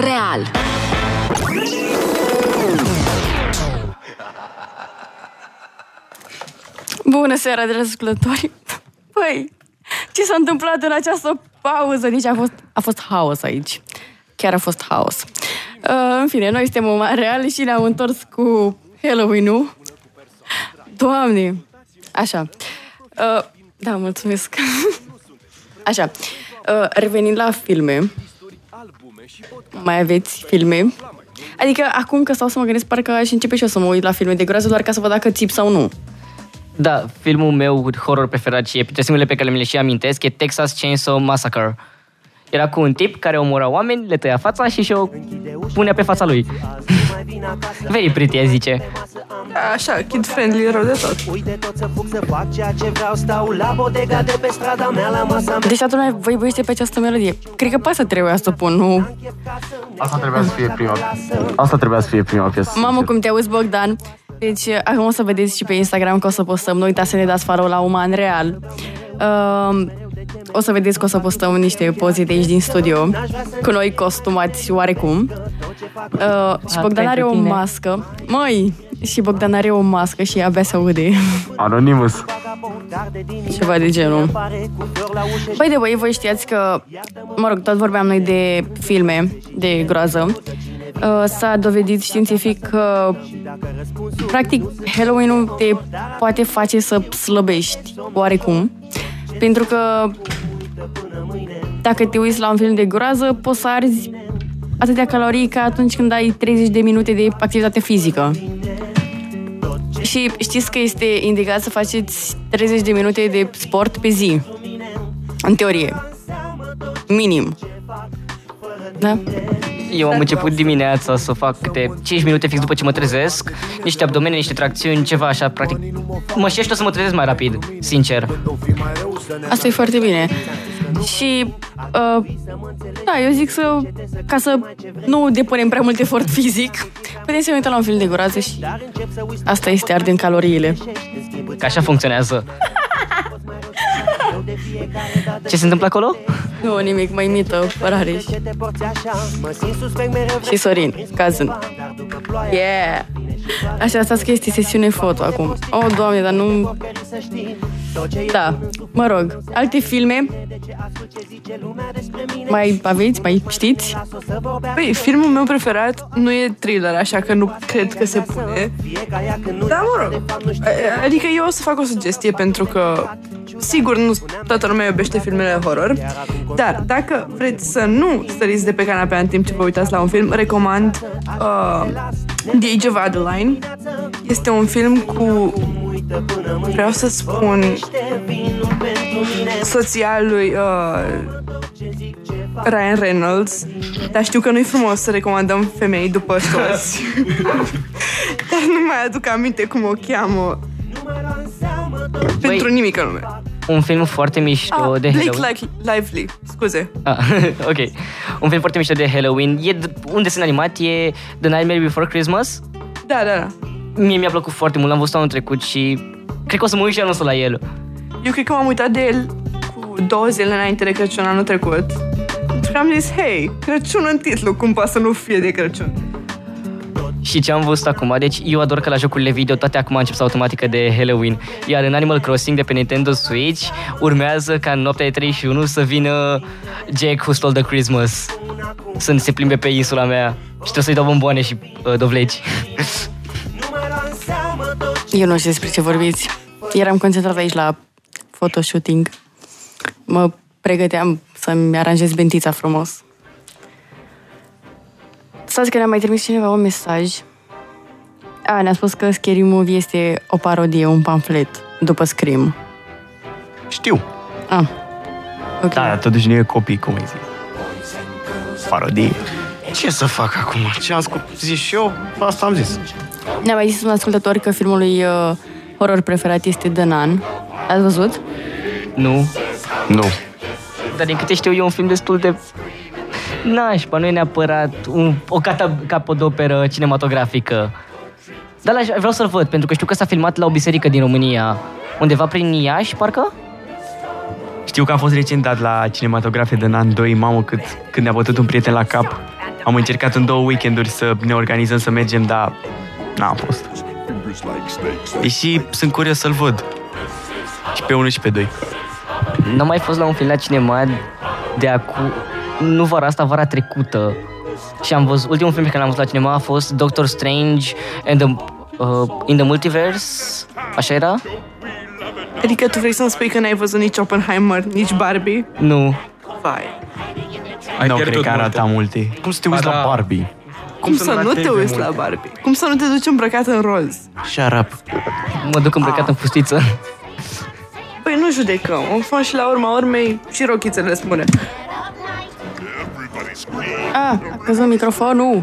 real. Bună seara, dragi ascultători! Păi, ce s-a întâmplat în această pauză? Nici a fost, a fost haos aici. Chiar a fost haos. Uh, în fine, noi suntem Uman real și ne-am întors cu Halloween-ul. Doamne! Așa. Uh, da, mulțumesc. [laughs] Așa. Uh, revenind la filme. Mai aveți filme? Adică acum că stau să mă gândesc, parcă aș începe și eu să mă uit la filme de groază doar ca să văd dacă țip sau nu. Da, filmul meu horror preferat și e printre singurele pe care mi le și amintesc e Texas Chainsaw Massacre. Era cu un tip care omora oameni, le tăia fața și și-o punea pe fața lui. [laughs] Very pretty, aș zice. Așa, kid-friendly rău de tot. Deci toată lumea vă iubește pe această melodie. Cred că pe asta trebuia să o pun, nu? Asta trebuia să fie prima. Asta trebuia să fie prima piesă. Mamă, cum te auzi, Bogdan. Deci, acum o să vedeți și pe Instagram că o să postăm. Nu uitați să ne dați follow la Uman Real. Uh, o să vedeți că o să postăm niște poze de aici din studio cu noi costumați oarecum. Uh, și Bogdan are o pentru tine. mască. Măi, și Bogdan are o mască și abia se aude. Anonymous. Ceva de genul. Băi de băi, voi știați că, mă rog, tot vorbeam noi de filme de groază. Uh, S-a dovedit științific că practic Halloween-ul te poate face să slăbești oarecum. Pentru că dacă te uiți la un film de groază, poți să arzi atâtea calorii ca atunci când ai 30 de minute de activitate fizică. Și știți că este indicat să faceți 30 de minute de sport pe zi. În teorie. Minim. Da? Eu am început dimineața să fac câte 5 minute fix după ce mă trezesc, niște abdomene, niște tracțiuni, ceva așa, practic. Mă și o să mă trezesc mai rapid, sincer. Asta e foarte bine. Și, uh, da, eu zic să, ca să nu depunem prea mult efort fizic, putem să ne uităm la un film de groază și asta este ardând caloriile. Că așa funcționează. Ce se întâmplă acolo? Nu, nimic, mai imită Rareș. Și Sorin, cazând. Yeah! Așa, stați că este sesiune foto acum. Oh, doamne, dar nu... Da, mă rog. Alte filme? Mai aveți? Mai știți? Păi, filmul meu preferat nu e thriller, așa că nu cred că se pune. Da, mă rog. A- Adică eu o să fac o sugestie pentru că sigur nu toată lumea iubește filmele horror, dar dacă vreți să nu săriți de pe canapea în timp ce vă uitați la un film, recomand uh, The Age of Adeline. Este un film cu vreau să spun soția lui uh, Ryan Reynolds, dar știu că nu-i frumos să recomandăm femei după soți. [laughs] [laughs] dar nu mai aduc aminte cum o cheamă. Pentru nimic în lume. Un film foarte mișto Ah, de Blake Halloween. Li- Lively, scuze. Ah, [laughs] ok. Un film foarte mișto de Halloween. E d- un desen animat, e The Nightmare Before Christmas. Da, da, da. Mie mi-a plăcut foarte mult, l-am văzut anul trecut și Cred că o să mă uit și anul ăsta la el. Eu cred că m-am uitat de el cu două zile înainte de Crăciun anul trecut. Și am zis, hei, Crăciun în titlu, cum poate să nu fie de Crăciun? Și ce am văzut acum, deci eu ador că la jocurile video toate acum încep să automatică de Halloween. Iar în Animal Crossing de pe Nintendo Switch urmează ca în noaptea de 31 să vină Jack Who Stole the Christmas. Să se plimbe pe insula mea și trebuie să-i dau bomboane și uh, dovleci. [laughs] Eu nu știu despre ce vorbiți. Eram concentrat aici la photoshooting. Mă pregăteam să-mi aranjez bentița frumos. Stați că ne-a mai trimis cineva un mesaj. A, ne-a spus că Scary Movie este o parodie, un pamflet, după Scream. Știu. Ah. Ok. Da, dar totuși nu e copii, cum ai zis. Parodie. Ce să fac acum? Ce am scop- zis și eu, asta am zis. Ne-a mai zis un ascultător că filmul lui uh, horror preferat este The Nun. Ați văzut? Nu. Nu. Dar din câte știu eu, e un film destul de nașpa, nu e neapărat un, o cata, capodoperă cinematografică. Dar la, vreau să-l văd, pentru că știu că s-a filmat la o biserică din România, undeva prin Iași, parcă? Știu că am fost recent dat la cinematografe de an 2, mamă, cât, când ne-a bătut un prieten la cap. Am încercat în două weekenduri să ne organizăm să mergem, dar n-a fost. Deși sunt curios să-l văd. Și pe unul și pe doi. N-am mai fost la un film la cinema de acum, nu vara asta, vara trecută. Și am văzut, ultimul film pe care l-am văzut la cinema a fost Doctor Strange and the, uh, in the Multiverse, așa era? Adică tu vrei să-mi spui că n-ai văzut nici Oppenheimer, nici Barbie? Nu. Vai. Ai nu, cred că arata multe. Cum să te uiți Ba la da. Barbie? Cum, să nu te uiți la Barbie? Cum să nu te duci îmbrăcat în roz? Shut up. Mă duc îmbrăcat în fustiță. Păi nu judecăm, o fac și la urma urmei și rochițele spune. A, a căzut microfonul.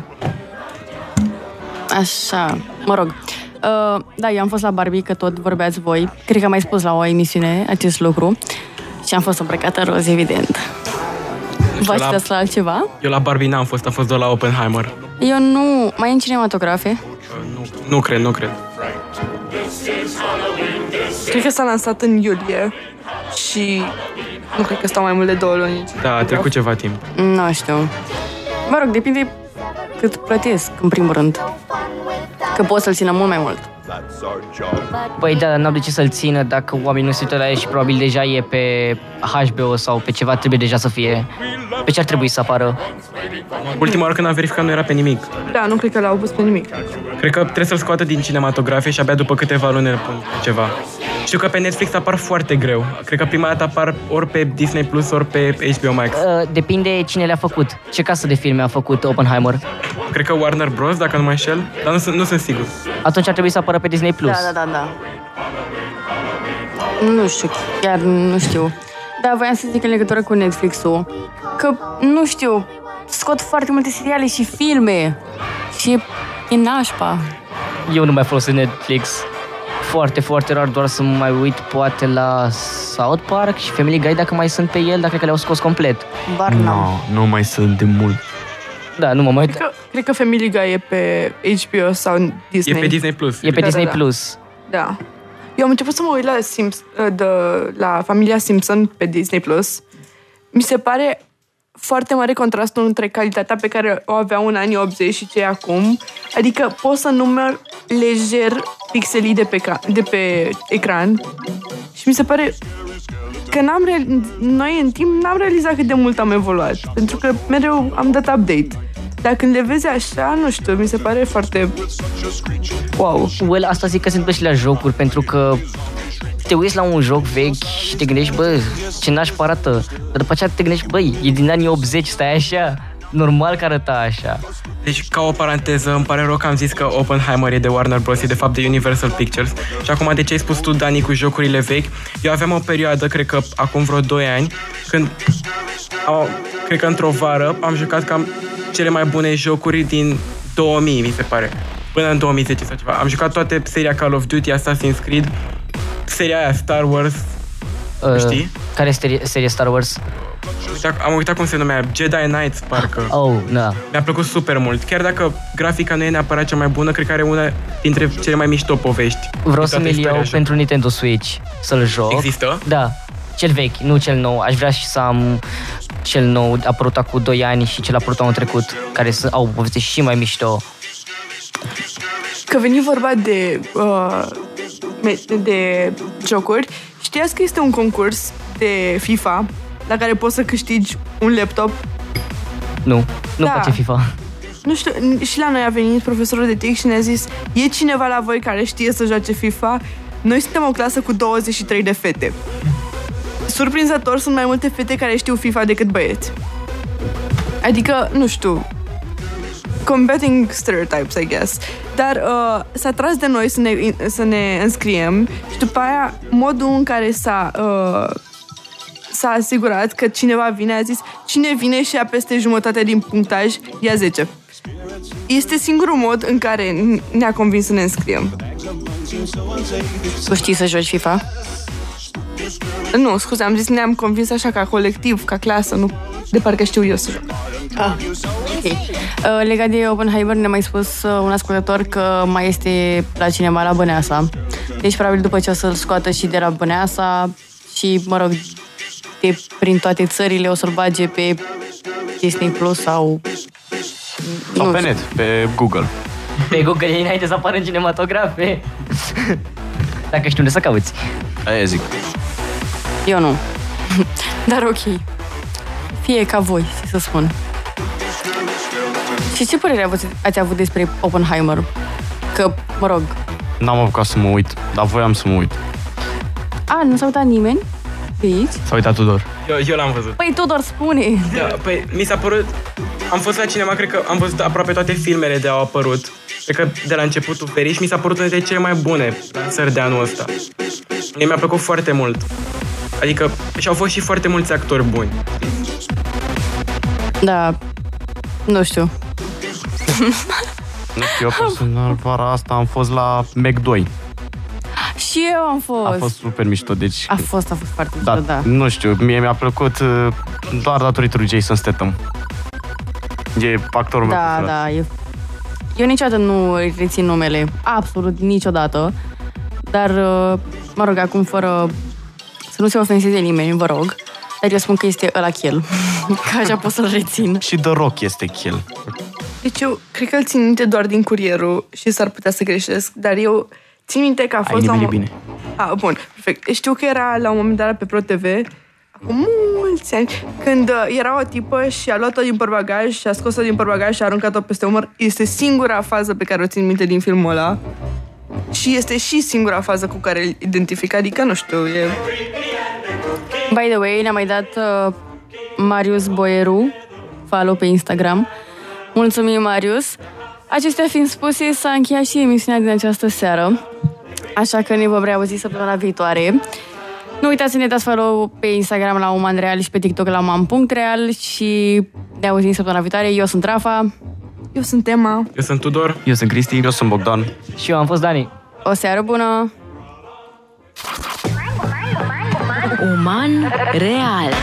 Așa, mă rog. Uh, da, eu am fost la Barbie, că tot vorbeați voi. Cred că am mai spus la o emisiune acest lucru. Și am fost îmbrăcată în roz, evident. Vă la- așteptați la altceva? Eu la Barbie n-am fost, am fost doar la Oppenheimer. Eu nu... Mai e în cinematografe? Nu cred, nu cred. Cred că s-a lansat în iulie și nu cred că stau mai mult de două luni. Da, a trecut ceva timp. Nu știu. Mă rog, depinde cât plătesc, în primul rând. Că pot să-l țină mult mai mult. Păi da, n-am de ce să-l țină dacă oamenii nu se uită la el și probabil deja e pe HBO sau pe ceva, trebuie deja să fie. Pe ce ar trebui să apară? Ultima oară când am verificat nu era pe nimic. Da, nu cred că l-au pus pe nimic. Cred că trebuie să-l scoată din cinematografe și abia după câteva luni îl pun pe ceva. Știu că pe Netflix apar foarte greu. Cred că prima dată apar ori pe Disney Plus, ori pe HBO Max. Uh, depinde cine le-a făcut. Ce casă de filme a făcut Oppenheimer? Cred că Warner Bros, dacă nu mă înșel, dar nu sunt, nu sunt sigur. Atunci ar trebui să apară pe Disney+. Plus. Da, da, da, da. Nu știu, chiar nu știu. Da, voiam să zic în legătură cu Netflix-ul că, nu știu, scot foarte multe seriale și filme și e, e nașpa. Eu nu mai folosesc Netflix. Foarte, foarte rar, doar să mă mai uit poate la South Park și Family Guy dacă mai sunt pe el, dar cred că le-au scos complet. Bar No, nu mai sunt de mult. Da, nu mă mai uit. Cred că, cred că Family Guy e pe HBO sau Disney. E pe Disney Plus. E pe Da, Disney da, da. Plus. Da. Eu am început să mă uit la, Simps, de, la familia Simpson pe Disney Plus. Mi se pare foarte mare contrastul între calitatea pe care o aveau în anii 80 și ce e acum. Adică pot să număr lejer pixelii de pe, ca- de pe ecran și mi se pare că n-am real- noi în timp n-am realizat cât de mult am evoluat. Pentru că mereu am dat update. Dar când le vezi așa, nu știu, mi se pare foarte... Wow. Well, asta zic că se întâmplă și la jocuri, pentru că te uiți la un joc vechi și te gândești, bă, ce nașpa arată. Dar după aceea te gândești, băi, e din anii 80, stai așa, normal că arăta așa. Deci, ca o paranteză, îmi pare rău că am zis că Oppenheimer e de Warner Bros. e de fapt de Universal Pictures. Și acum, de ce ai spus tu, Dani, cu jocurile vechi? Eu aveam o perioadă, cred că acum vreo 2 ani, când, au, cred că într-o vară, am jucat cam cele mai bune jocuri din 2000, mi se pare. Până în 2010 sau ceva. Am jucat toate seria Call of Duty, Assassin's Creed, seria aia Star Wars, Uh, Știi? Care este serie Star Wars? Dacă- Am uitat cum se numea, Jedi Knights, parcă. Oh, da. Mi-a plăcut super mult. Chiar dacă grafica nu e neapărat cea mai bună, cred că are una dintre cele mai mișto povești. Vreau din să toată mi-l istoria iau așa. pentru Nintendo Switch, să-l joc. Există? Da, cel vechi, nu cel nou. Aș vrea și să am cel nou, apărut acum 2 ani și cel apărut anul trecut, care să, au o poveste și mai mișto. Că veni vorba de, uh, me- de jocuri, știați că este un concurs de FIFA la care poți să câștigi un laptop? Nu, nu Da. place FIFA. Nu știu, n- și la noi a venit profesorul de TIC și ne-a zis e cineva la voi care știe să joace FIFA? Noi suntem o clasă cu 23 de fete. Surprinzător, sunt mai multe fete care știu FIFA decât băieți. Adică, nu știu, combating stereotypes, I guess. Dar uh, s-a tras de noi să ne, să ne înscriem și după aia modul în care s-a, uh, s-a asigurat că cineva vine, a zis cine vine și ia peste jumătate din punctaj, ia 10. Este singurul mod în care ne-a convins să ne înscriem. Tu știi să joci FIFA? Nu, scuze, am zis ne-am convins așa ca colectiv, ca clasă, nu de parcă știu eu să joc. Ah, ok. Uh, legat de Oppenheimer, ne-a mai spus uh, un ascultător că mai este la cinema la Băneasa. Deci, probabil după ce o să-l scoată și de la Băneasa și, mă rog, de prin toate țările o să-l bage pe Disney Plus sau... Sau nu pe știu. net, pe Google. Pe Google e înainte să apară în cinematografe. [laughs] Dacă știu unde să cauți. Aia zic. Eu nu. [laughs] Dar ok. Fie ca voi, ce să spun. Și ce părere ați, ați avut despre Oppenheimer? Că, mă rog, N-am apucat să mă uit, dar voiam să mă uit. a, nu s-a uitat nimeni pe aici? S-a uitat Tudor. Eu, eu l-am văzut. Păi Tudor spune. Da, păi mi s-a părut... Am fost la cinema, cred că am văzut aproape toate filmele de au apărut. Cred că de la începutul ferii și mi s-a părut unul dintre cele mai bune lansări de anul ăsta. Mie mi-a plăcut foarte mult. Adică și au fost și foarte mulți actori buni. Da, nu știu. Nu știu, eu [laughs] personal, vara asta am fost la Mac 2. Și eu am fost. A fost super mișto, deci... A fost, a fost foarte Da, mișto, da. nu știu, mie mi-a plăcut uh, doar datorită lui Jason Statham. E actorul meu Da, preferat. da. Eu, eu niciodată nu îi rețin numele. Absolut niciodată. Dar, uh, mă rog, acum fără să nu se ofenseze nimeni, vă rog. Dar eu spun că este ăla chel. [laughs] Că așa pot să-l rețin. Și The Rock este kill. Deci eu cred că îl țin minte doar din curierul și s-ar putea să greșesc, dar eu țin minte că a fost la un nimerit mo- Ah, bun, perfect. Știu că era la un moment dat pe ProTV, acum mulți ani, când uh, era o tipă și a luat-o din portbagaj și a scos-o din portbagaj și a aruncat-o peste umăr. Este singura fază pe care o țin minte din filmul ăla. Și este și singura fază cu care îl identific, adică, nu știu, e... By the way, ne-a mai dat uh, Marius Boieru follow pe Instagram. Mulțumim, Marius! Acestea fiind spuse, s-a încheiat și emisiunea din această seară. Așa că ne vom reauzi săptămâna viitoare. Nu uitați să ne dați follow pe Instagram la umanreal și pe TikTok la uman.real și ne auzim săptămâna viitoare. Eu sunt Rafa. Eu sunt Emma. Eu sunt Tudor. Eu sunt Cristi. Eu sunt Bogdan. Și eu am fost Dani. O seară bună! Uman real.